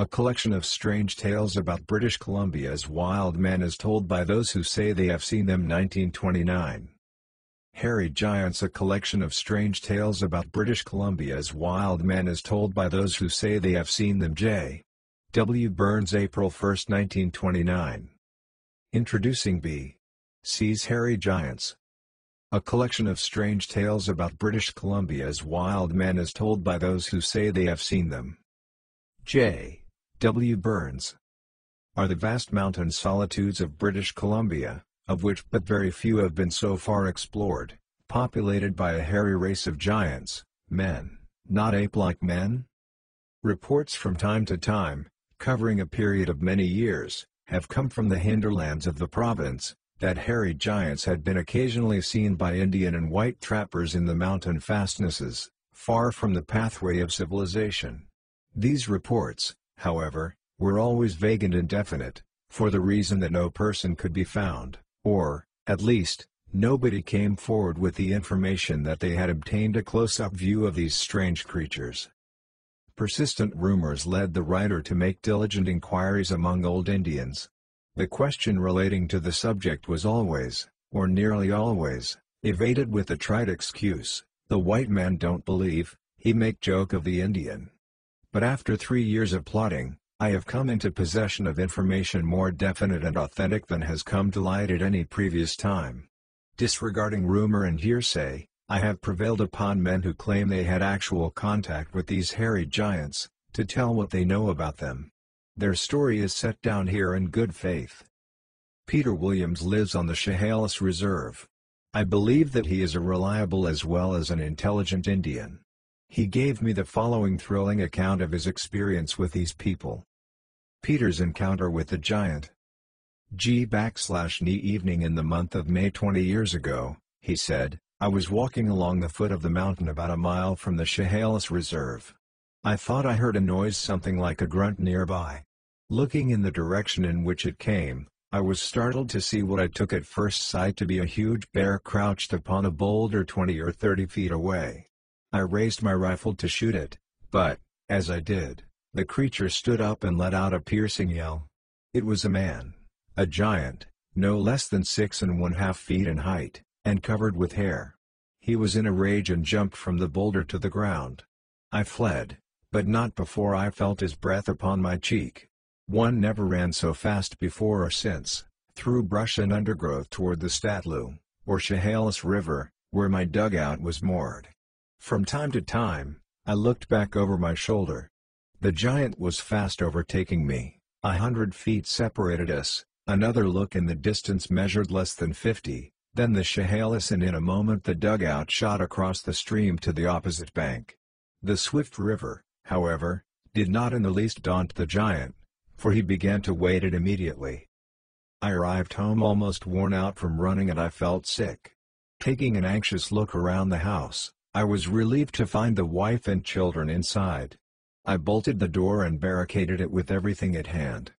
A collection of strange tales about British Columbia's wild men is told by those who say they have seen them 1929. Hairy Giants A collection of strange tales about British Columbia's wild men is told by those who say they have seen them J. W. Burns April 1, 1929 Introducing B. C's Hairy Giants A collection of strange tales about British Columbia's wild men is told by those who say they have seen them. J. W. Burns Are the vast mountain solitudes of British Columbia, of which but very few have been so far explored, populated by a hairy race of giants, men, not ape-like men? Reports from time to time, covering a period of many years, have come from the hinterlands of the province, that hairy giants had been occasionally seen by Indian and white trappers in the mountain fastnesses, far from the pathway of civilization. These reports, however, were always vague and indefinite, for the reason that no person could be found, or, at least, nobody came forward with the information that they had obtained a close-up view of these strange creatures. Persistent rumors led the writer to make diligent inquiries among old Indians. The question relating to the subject was always, or nearly always, evaded with the trite excuse, the white man don't believe, he make joke of the Indian. But after three years of plotting, I have come into possession of information more definite and authentic than has come to light at any previous time. Disregarding rumor and hearsay, I have prevailed upon men who claim they had actual contact with these hairy giants, to tell what they know about them. Their story is set down here in good faith. Peter Williams lives on the Chehalis Reserve. I believe that he is a reliable as well as an intelligent Indian. He gave me the following thrilling account of his experience with these people. Peter's encounter with the giant. G backslash knee evening in the month of May 20 years ago, he said, I was walking along the foot of the mountain about a mile from the Chehalis Reserve. I thought I heard a noise something like a grunt nearby. Looking in the direction in which it came, I was startled to see what I took at first sight to be a huge bear crouched upon a boulder 20 or 30 feet away. I raised my rifle to shoot it, but, as I did, the creature stood up and let out a piercing yell. It was a man, a giant, no less than six and one half feet in height, and covered with hair. He was in a rage and jumped from the boulder to the ground. I fled, but not before I felt his breath upon my cheek. One never ran so fast before or since, through brush and undergrowth toward the Statlu, or Chehalis River, where my dugout was moored. From time to time, I looked back over my shoulder, the giant was fast overtaking me, a hundred feet separated us, another look in the distance measured less than fifty, then the Chehalis and in a moment the dugout shot across the stream to the opposite bank. The swift river, however, did not in the least daunt the giant, for he began to wade it immediately. I arrived home almost worn out from running and I felt sick. Taking an anxious look around the house, I was relieved to find the wife and children inside. I bolted the door and barricaded it with everything at hand.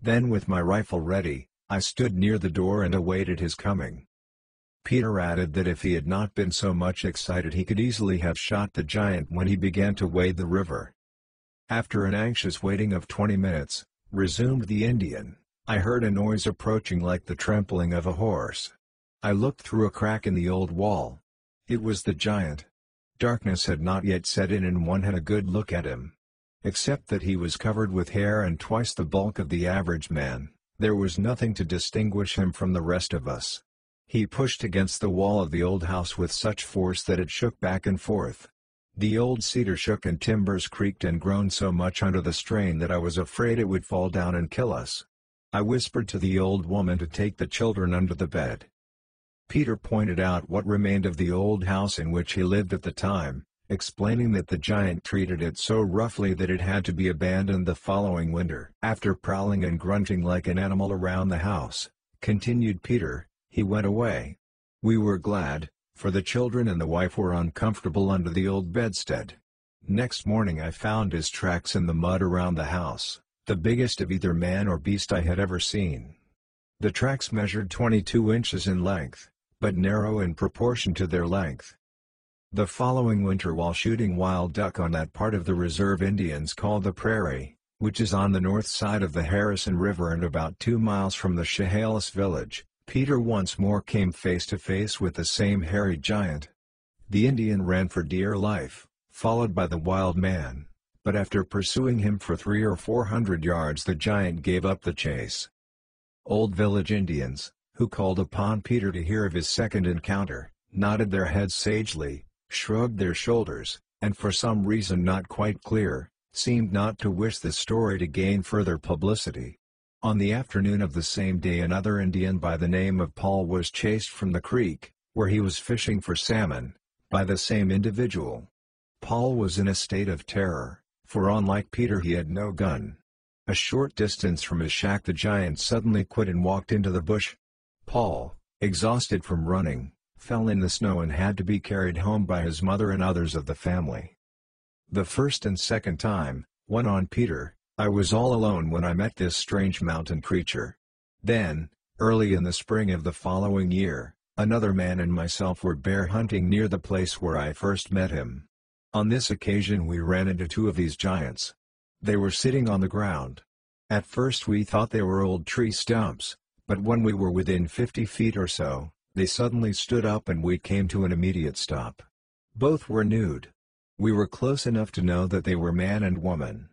Then with my rifle ready, I stood near the door and awaited his coming. Peter added that if he had not been so much excited he could easily have shot the giant when he began to wade the river. After an anxious waiting of twenty minutes, resumed the Indian, I heard a noise approaching like the trampling of a horse. I looked through a crack in the old wall. It was the giant. Darkness had not yet set in and one had a good look at him. Except that he was covered with hair and twice the bulk of the average man, there was nothing to distinguish him from the rest of us. He pushed against the wall of the old house with such force that it shook back and forth. The old cedar shook and timbers creaked and groaned so much under the strain that I was afraid it would fall down and kill us. I whispered to the old woman to take the children under the bed. Peter pointed out what remained of the old house in which he lived at the time, explaining that the giant treated it so roughly that it had to be abandoned the following winter. After prowling and grunting like an animal around the house, continued Peter, he went away. We were glad, for the children and the wife were uncomfortable under the old bedstead. Next morning I found his tracks in the mud around the house, the biggest of either man or beast I had ever seen. The tracks measured 22 inches in length, but narrow in proportion to their length. The following winter while shooting wild duck on that part of the reserve Indians call the prairie, which is on the north side of the Harrison River and about two miles from the Chehalis village, Peter once more came face to face with the same hairy giant. The Indian ran for dear life, followed by the wild man, but after pursuing him for three or four hundred yards the giant gave up the chase. Old village Indians, who called upon Peter to hear of his second encounter, nodded their heads sagely, shrugged their shoulders, and for some reason not quite clear, seemed not to wish the story to gain further publicity. On the afternoon of the same day another Indian by the name of Paul was chased from the creek, where he was fishing for salmon, by the same individual. Paul was in a state of terror, for unlike Peter he had no gun. A short distance from his shack the giant suddenly quit and walked into the bush. Paul, exhausted from running, fell in the snow and had to be carried home by his mother and others of the family. The first and second time, went on Peter, I was all alone when I met this strange mountain creature. Then, early in the spring of the following year, another man and myself were bear hunting near the place where I first met him. On this occasion we ran into two of these giants. They were sitting on the ground. At first we thought they were old tree stumps, but when we were within 50 feet or so, they suddenly stood up and we came to an immediate stop. Both were nude. We were close enough to know that they were man and woman.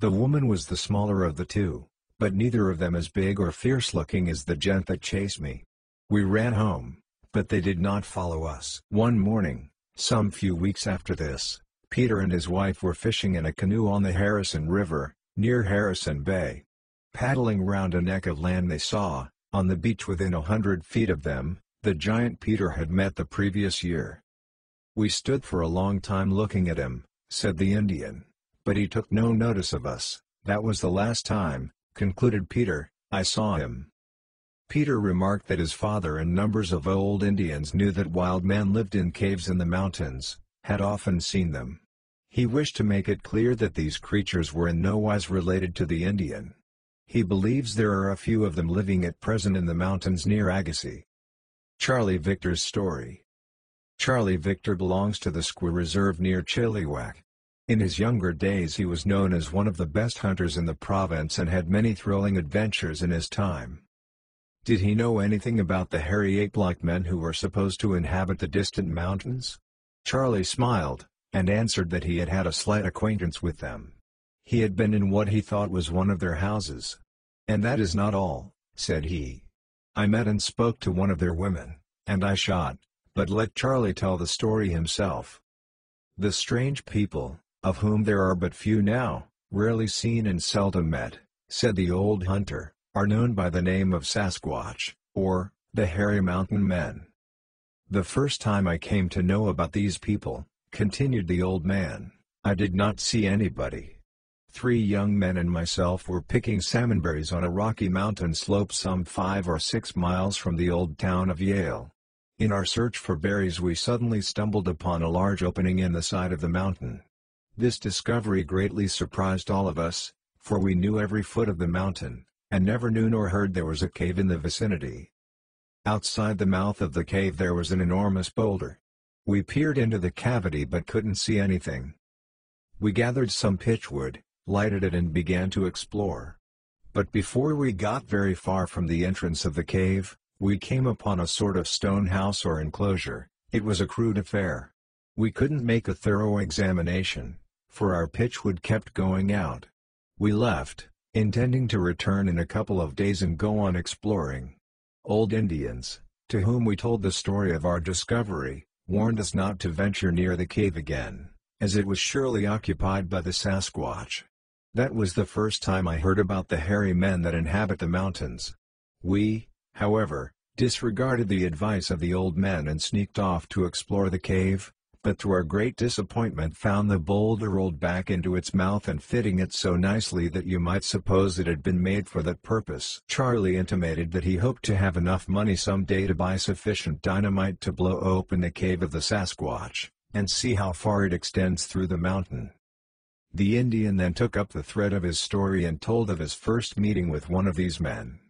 The woman was the smaller of the two, but neither of them as big or fierce-looking as the gent that chased me. We ran home, but they did not follow us. One morning, some few weeks after this, Peter and his wife were fishing in a canoe on the Harrison River, near Harrison Bay. Paddling round a neck of land they saw, on the beach within a hundred feet of them, the giant Peter had met the previous year. We stood for a long time looking at him, said the Indian, but he took no notice of us, that was the last time, concluded Peter, I saw him. Peter remarked that his father and numbers of old Indians knew that wild men lived in caves in the mountains, had often seen them. He wished to make it clear that these creatures were in no wise related to the Indian. He believes there are a few of them living at present in the mountains near Agassiz. Charlie Victor's story Charlie Victor belongs to the Skwah Reserve near Chilliwack. In his younger days he was known as one of the best hunters in the province and had many thrilling adventures in his time. Did he know anything about the hairy ape-like men who were supposed to inhabit the distant mountains? Charlie smiled, and answered that he had had a slight acquaintance with them. He had been in what he thought was one of their houses. And that is not all, said he. I met and spoke to one of their women, and I shot, but let Charlie tell the story himself. The strange people, of whom there are but few now, rarely seen and seldom met, said the old hunter, are known by the name of Sasquatch, or, the Hairy Mountain Men. The first time I came to know about these people, continued the old man, I did not see anybody. Three young men and myself were picking salmonberries on a rocky mountain slope some five or six miles from the old town of Yale. In our search for berries we suddenly stumbled upon a large opening in the side of the mountain. This discovery greatly surprised all of us, for we knew every foot of the mountain, and never knew nor heard there was a cave in the vicinity. Outside the mouth of the cave there was an enormous boulder. We peered into the cavity but couldn't see anything. We gathered some pitchwood, lighted it and began to explore. But before we got very far from the entrance of the cave, we came upon a sort of stone house or enclosure, it was a crude affair. We couldn't make a thorough examination, for our pitchwood kept going out. We left, intending to return in a couple of days and go on exploring. Old Indians, to whom we told the story of our discovery, warned us not to venture near the cave again, as it was surely occupied by the Sasquatch. That was the first time I heard about the hairy men that inhabit the mountains. We, however, disregarded the advice of the old men and sneaked off to explore the cave, but to our great disappointment found the boulder rolled back into its mouth and fitting it so nicely that you might suppose it had been made for that purpose. Charlie intimated that he hoped to have enough money some day to buy sufficient dynamite to blow open the cave of the Sasquatch, and see how far it extends through the mountain. The Indian then took up the thread of his story and told of his first meeting with one of these men.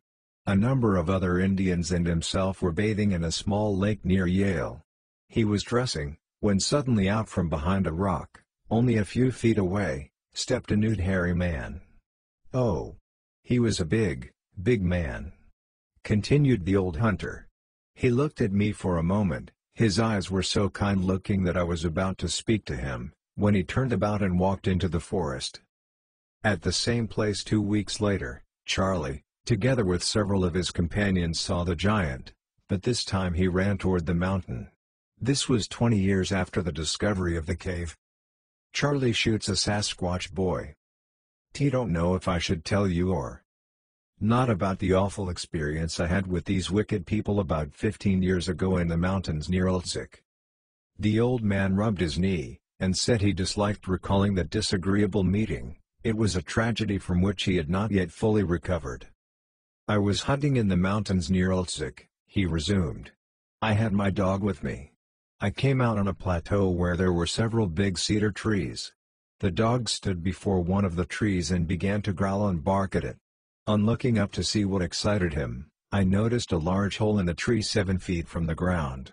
A number of other Indians and himself were bathing in a small lake near Yale. He was dressing, when suddenly out from behind a rock, only a few feet away, stepped a nude hairy man. Oh. He was a big, big man. Continued the old hunter. He looked at me for a moment, his eyes were so kind-looking that I was about to speak to him, when he turned about and walked into the forest. At the same place two weeks later, Charlie, together with several of his companions saw the giant, but this time he ran toward the mountain. This was 20 years after the discovery of the cave. Charlie shoots a Sasquatch boy. T don't know if I should tell you or not about the awful experience I had with these wicked people about 15 years ago in the mountains near Ulzuk. The old man rubbed his knee, and said he disliked recalling that disagreeable meeting, it was a tragedy from which he had not yet fully recovered. I was hunting in the mountains near Ulzuk, he resumed. I had my dog with me. I came out on a plateau where there were several big cedar trees. The dog stood before one of the trees and began to growl and bark at it. On looking up to see what excited him, I noticed a large hole in the tree seven feet from the ground.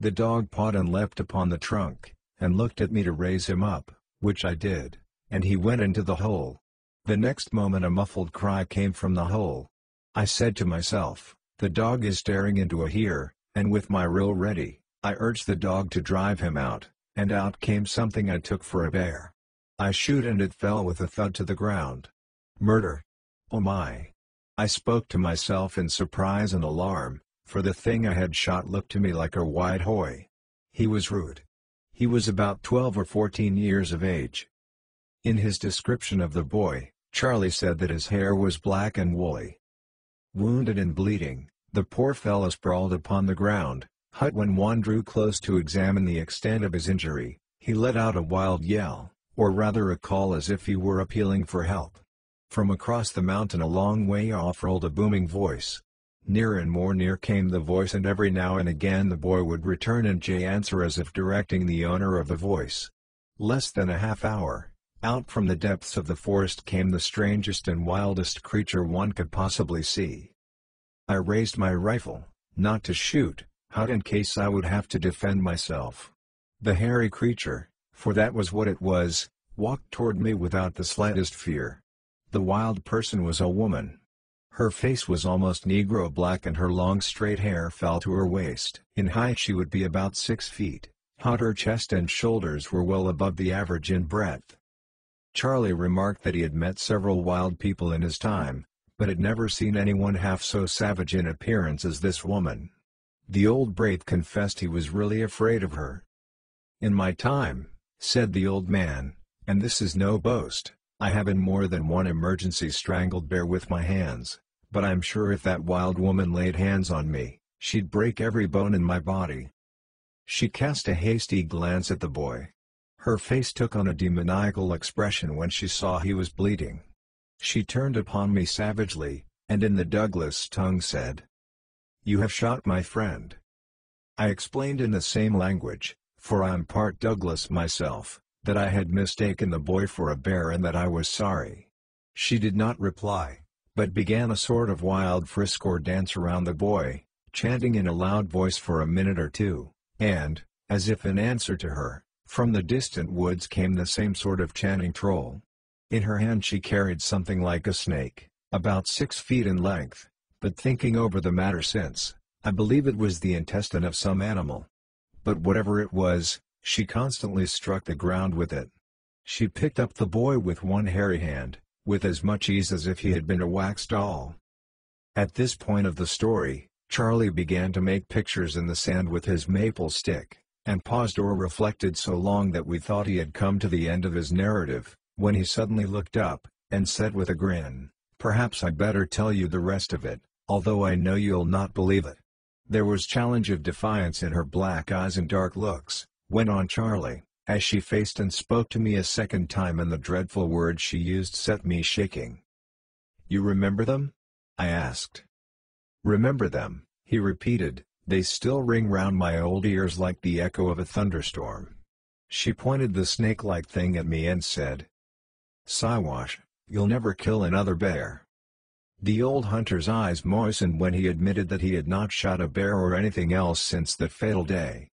The dog pawed and leapt upon the trunk, and looked at me to raise him up, which I did, and he went into the hole. The next moment a muffled cry came from the hole. I said to myself, the dog is staring into a here, and with my reel ready, I urged the dog to drive him out, and out came something I took for a bear. I shoot and it fell with a thud to the ground. Murder! Oh my! I spoke to myself in surprise and alarm, for the thing I had shot looked to me like a white hoy. He was rude. He was about 12 or 14 years of age. In his description of the boy, Charlie said that his hair was black and woolly. Wounded and bleeding, the poor fellow sprawled upon the ground, Hut when one drew close to examine the extent of his injury, he let out a wild yell, or rather a call as if he were appealing for help. From across the mountain a long way off rolled a booming voice. Nearer and more near came the voice and every now and again the boy would return and Jay answer as if directing the owner of the voice. Less than a half hour, out from the depths of the forest came the strangest and wildest creature one could possibly see. I raised my rifle, not to shoot, but in case I would have to defend myself. The hairy creature, for that was what it was, walked toward me without the slightest fear. The wild person was a woman. Her face was almost negro black and her long straight hair fell to her waist. In height she would be about six feet, but her chest and shoulders were well above the average in breadth. Charlie remarked that he had met several wild people in his time, but had never seen anyone half so savage in appearance as this woman. The old brave confessed he was really afraid of her. In my time, said the old man, and this is no boast, I have in more than one emergency strangled bear with my hands, but I'm sure if that wild woman laid hands on me, she'd break every bone in my body. She cast a hasty glance at the boy. Her face took on a demoniacal expression when she saw he was bleeding. She turned upon me savagely, and in the Douglas tongue said, You have shot my friend. I explained in the same language, for I am part Douglas myself, that I had mistaken the boy for a bear and that I was sorry. She did not reply, but began a sort of wild frisk or dance around the boy, chanting in a loud voice for a minute or two, and, as if in answer to her, from the distant woods came the same sort of chanting troll. In her hand she carried something like a snake, about six feet in length, but thinking over the matter since, I believe it was the intestine of some animal. But whatever it was, she constantly struck the ground with it. She picked up the boy with one hairy hand, with as much ease as if he had been a wax doll. At this point of the story, Charlie began to make pictures in the sand with his maple stick, and paused or reflected so long that we thought he had come to the end of his narrative, when he suddenly looked up, and said with a grin, Perhaps I'd better tell you the rest of it, although I know you'll not believe it. There was challenge of defiance in her black eyes and dark looks, went on Charlie, as she faced and spoke to me a second time and the dreadful words she used set me shaking. You remember them? I asked. Remember them, he repeated, they still ring round my old ears like the echo of a thunderstorm. She pointed the snake-like thing at me and said, Siwash, you'll never kill another bear. The old hunter's eyes moistened when he admitted that he had not shot a bear or anything else since that fatal day.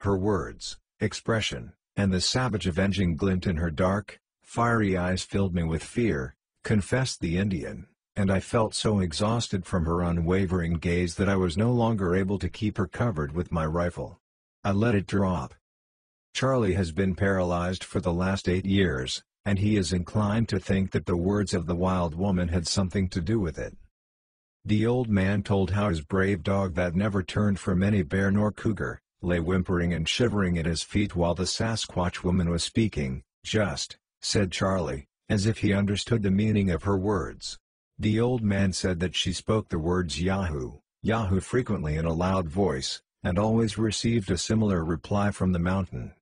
Her words, expression, and the savage avenging glint in her dark, fiery eyes filled me with fear, confessed the Indian, and I felt so exhausted from her unwavering gaze that I was no longer able to keep her covered with my rifle. I let it drop. Charlie has been paralyzed for the last eight years, and he is inclined to think that the words of the wild woman had something to do with it. The old man told how his brave dog that never turned from any bear nor cougar, lay whimpering and shivering at his feet while the Sasquatch woman was speaking, just, said Charlie, as if he understood the meaning of her words. The old man said that she spoke the words Yahoo, Yahoo frequently in a loud voice, and always received a similar reply from the mountain.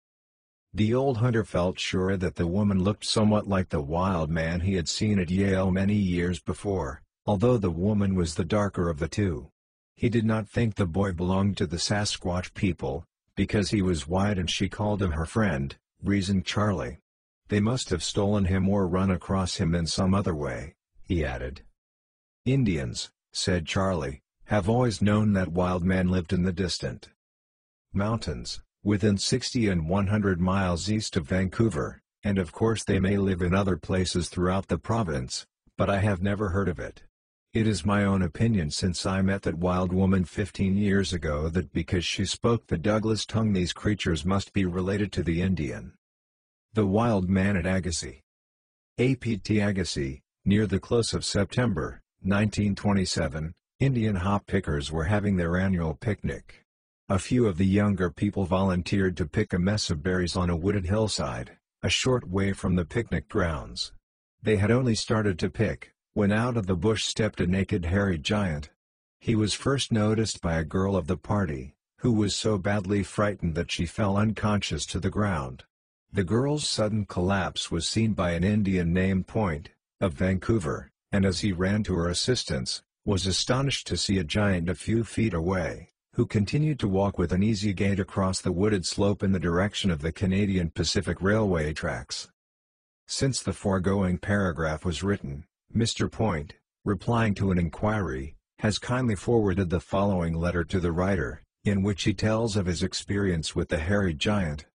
The old hunter felt sure that the woman looked somewhat like the wild man he had seen at Yale many years before, although the woman was the darker of the two. He did not think the boy belonged to the Sasquatch people, because he was white and she called him her friend, reasoned Charlie. They must have stolen him or run across him in some other way, he added. Indians, said Charlie, have always known that wild men lived in the distant mountains, within 60 and 100 miles east of Vancouver, and of course they may live in other places throughout the province, but I have never heard of it. It is my own opinion since I met that wild woman 15 years ago that because she spoke the Douglas tongue these creatures must be related to the Indian. The Wild Man at Agassiz APT Agassiz, near the close of September, 1927, Indian hop pickers were having their annual picnic. A few of the younger people volunteered to pick a mess of berries on a wooded hillside, a short way from the picnic grounds. They had only started to pick, when out of the bush stepped a naked hairy giant. He was first noticed by a girl of the party, who was so badly frightened that she fell unconscious to the ground. The girl's sudden collapse was seen by an Indian named Point, of Vancouver, and as he ran to her assistance, was astonished to see a giant a few feet away, who continued to walk with an easy gait across the wooded slope in the direction of the Canadian Pacific Railway tracks. Since the foregoing paragraph was written, Mr. Point, replying to an inquiry, has kindly forwarded the following letter to the writer, in which he tells of his experience with the hairy giant.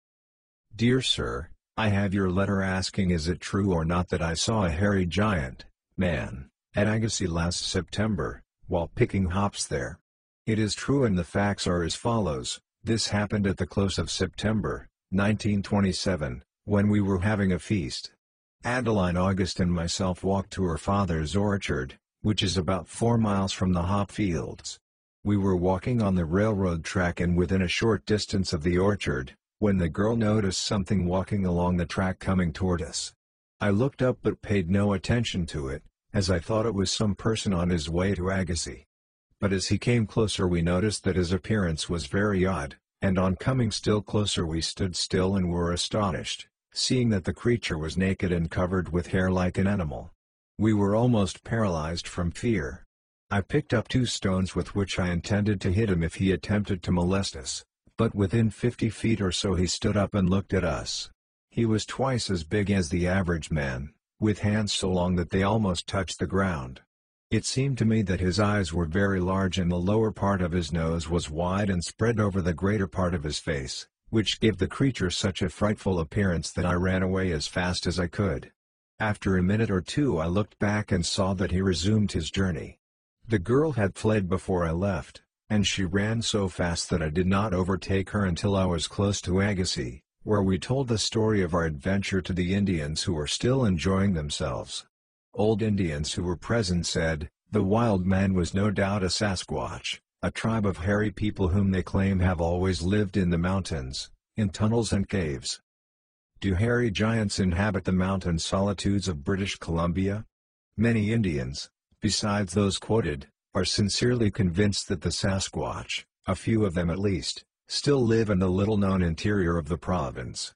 Dear Sir, I have your letter asking is it true or not that I saw a hairy giant, man, at Agassiz last September, while picking hops there. It is true and the facts are as follows, this happened at the close of September, 1927, when we were having a feast. Adeline August and myself walked to her father's orchard, which is about four miles from the hop fields. We were walking on the railroad track and within a short distance of the orchard, when the girl noticed something walking along the track coming toward us. I looked up but paid no attention to it, as I thought it was some person on his way to Agassiz. But as he came closer we noticed that his appearance was very odd, and on coming still closer we stood still and were astonished seeing that the creature was naked and covered with hair like an animal. We were almost paralyzed from fear. I picked up two stones with which I intended to hit him if he attempted to molest us, but within 50 feet or so he stood up and looked at us. He was twice as big as the average man, with hands so long that they almost touched the ground. It seemed to me that his eyes were very large and the lower part of his nose was wide and spread over the greater part of his face, which gave the creature such a frightful appearance that I ran away as fast as I could. After a minute or two I looked back and saw that he resumed his journey. The girl had fled before I left, and she ran so fast that I did not overtake her until I was close to Agassiz, where we told the story of our adventure to the Indians who were still enjoying themselves. Old Indians who were present said, the wild man was no doubt a Sasquatch, a tribe of hairy people whom they claim have always lived in the mountains, in tunnels and caves. Do hairy giants inhabit the mountain solitudes of British Columbia? Many Indians, besides those quoted, are sincerely convinced that the Sasquatch, a few of them at least, still live in the little-known interior of the province.